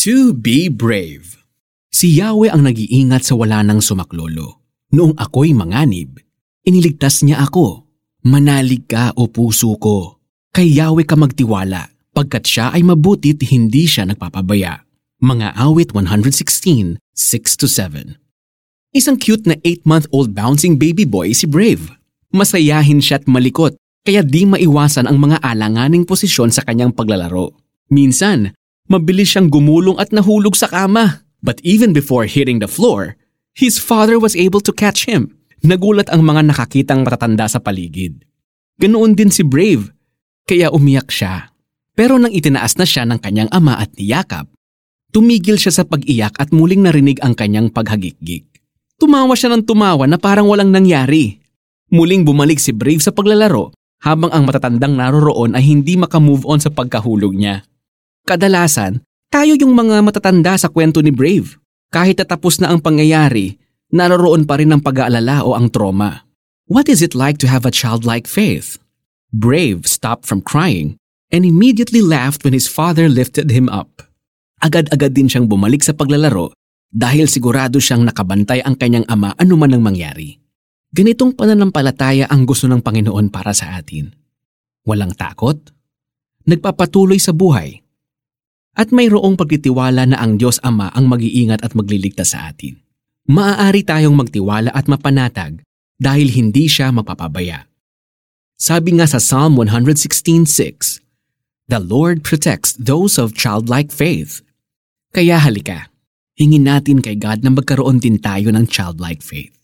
To be brave. Si Yahweh ang nag-iingat sa wala nang sumaklolo. Noong ako'y manganib, iniligtas niya ako. Manalig ka o puso ko. Kay Yahweh ka magtiwala, pagkat siya ay mabutit hindi siya nagpapabaya. Mga awit 116, 6-7 Isang cute na 8-month-old bouncing baby boy si Brave. Masayahin siya at malikot, kaya di maiwasan ang mga alanganing posisyon sa kanyang paglalaro. Minsan, mabilis siyang gumulong at nahulog sa kama. But even before hitting the floor, his father was able to catch him. Nagulat ang mga nakakitang matatanda sa paligid. Ganoon din si Brave, kaya umiyak siya. Pero nang itinaas na siya ng kanyang ama at niyakap, tumigil siya sa pag-iyak at muling narinig ang kanyang paghagikgik. Tumawa siya ng tumawa na parang walang nangyari. Muling bumalik si Brave sa paglalaro habang ang matatandang naroroon ay hindi makamove on sa pagkahulog niya. Kadalasan, tayo yung mga matatanda sa kwento ni Brave. Kahit natapos na ang pangyayari, naroroon pa rin ang pag-aalala o ang trauma. What is it like to have a childlike faith? Brave stopped from crying and immediately laughed when his father lifted him up. Agad-agad din siyang bumalik sa paglalaro dahil sigurado siyang nakabantay ang kanyang ama anuman ang mangyari. Ganitong pananampalataya ang gusto ng Panginoon para sa atin. Walang takot, nagpapatuloy sa buhay, at mayroong pagtitiwala na ang Diyos Ama ang mag-iingat at magliligtas sa atin. Maaari tayong magtiwala at mapanatag dahil hindi siya mapapabaya. Sabi nga sa Psalm 116.6, The Lord protects those of childlike faith. Kaya halika, hingin natin kay God na magkaroon din tayo ng childlike faith.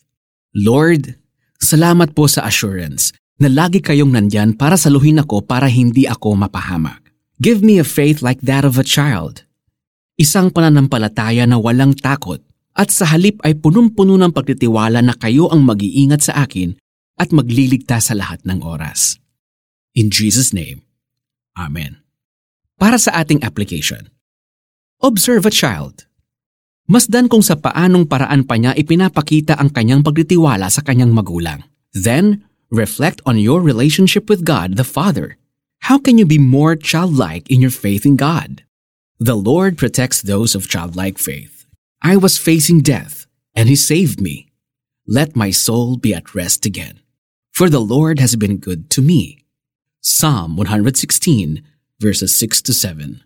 Lord, salamat po sa assurance na lagi kayong nandyan para saluhin ako para hindi ako mapahamak. Give me a faith like that of a child. Isang pananampalataya na walang takot at sa halip ay punong-puno ng pagtitiwala na kayo ang mag-iingat sa akin at magliligtas sa lahat ng oras. In Jesus' name, Amen. Para sa ating application, observe a child. Masdan kung sa paanong paraan pa niya ipinapakita ang kanyang pagtitiwala sa kanyang magulang. Then, reflect on your relationship with God the Father how can you be more childlike in your faith in God? The Lord protects those of childlike faith. I was facing death, and He saved me. Let my soul be at rest again. For the Lord has been good to me. Psalm 116, verses 6 to 7.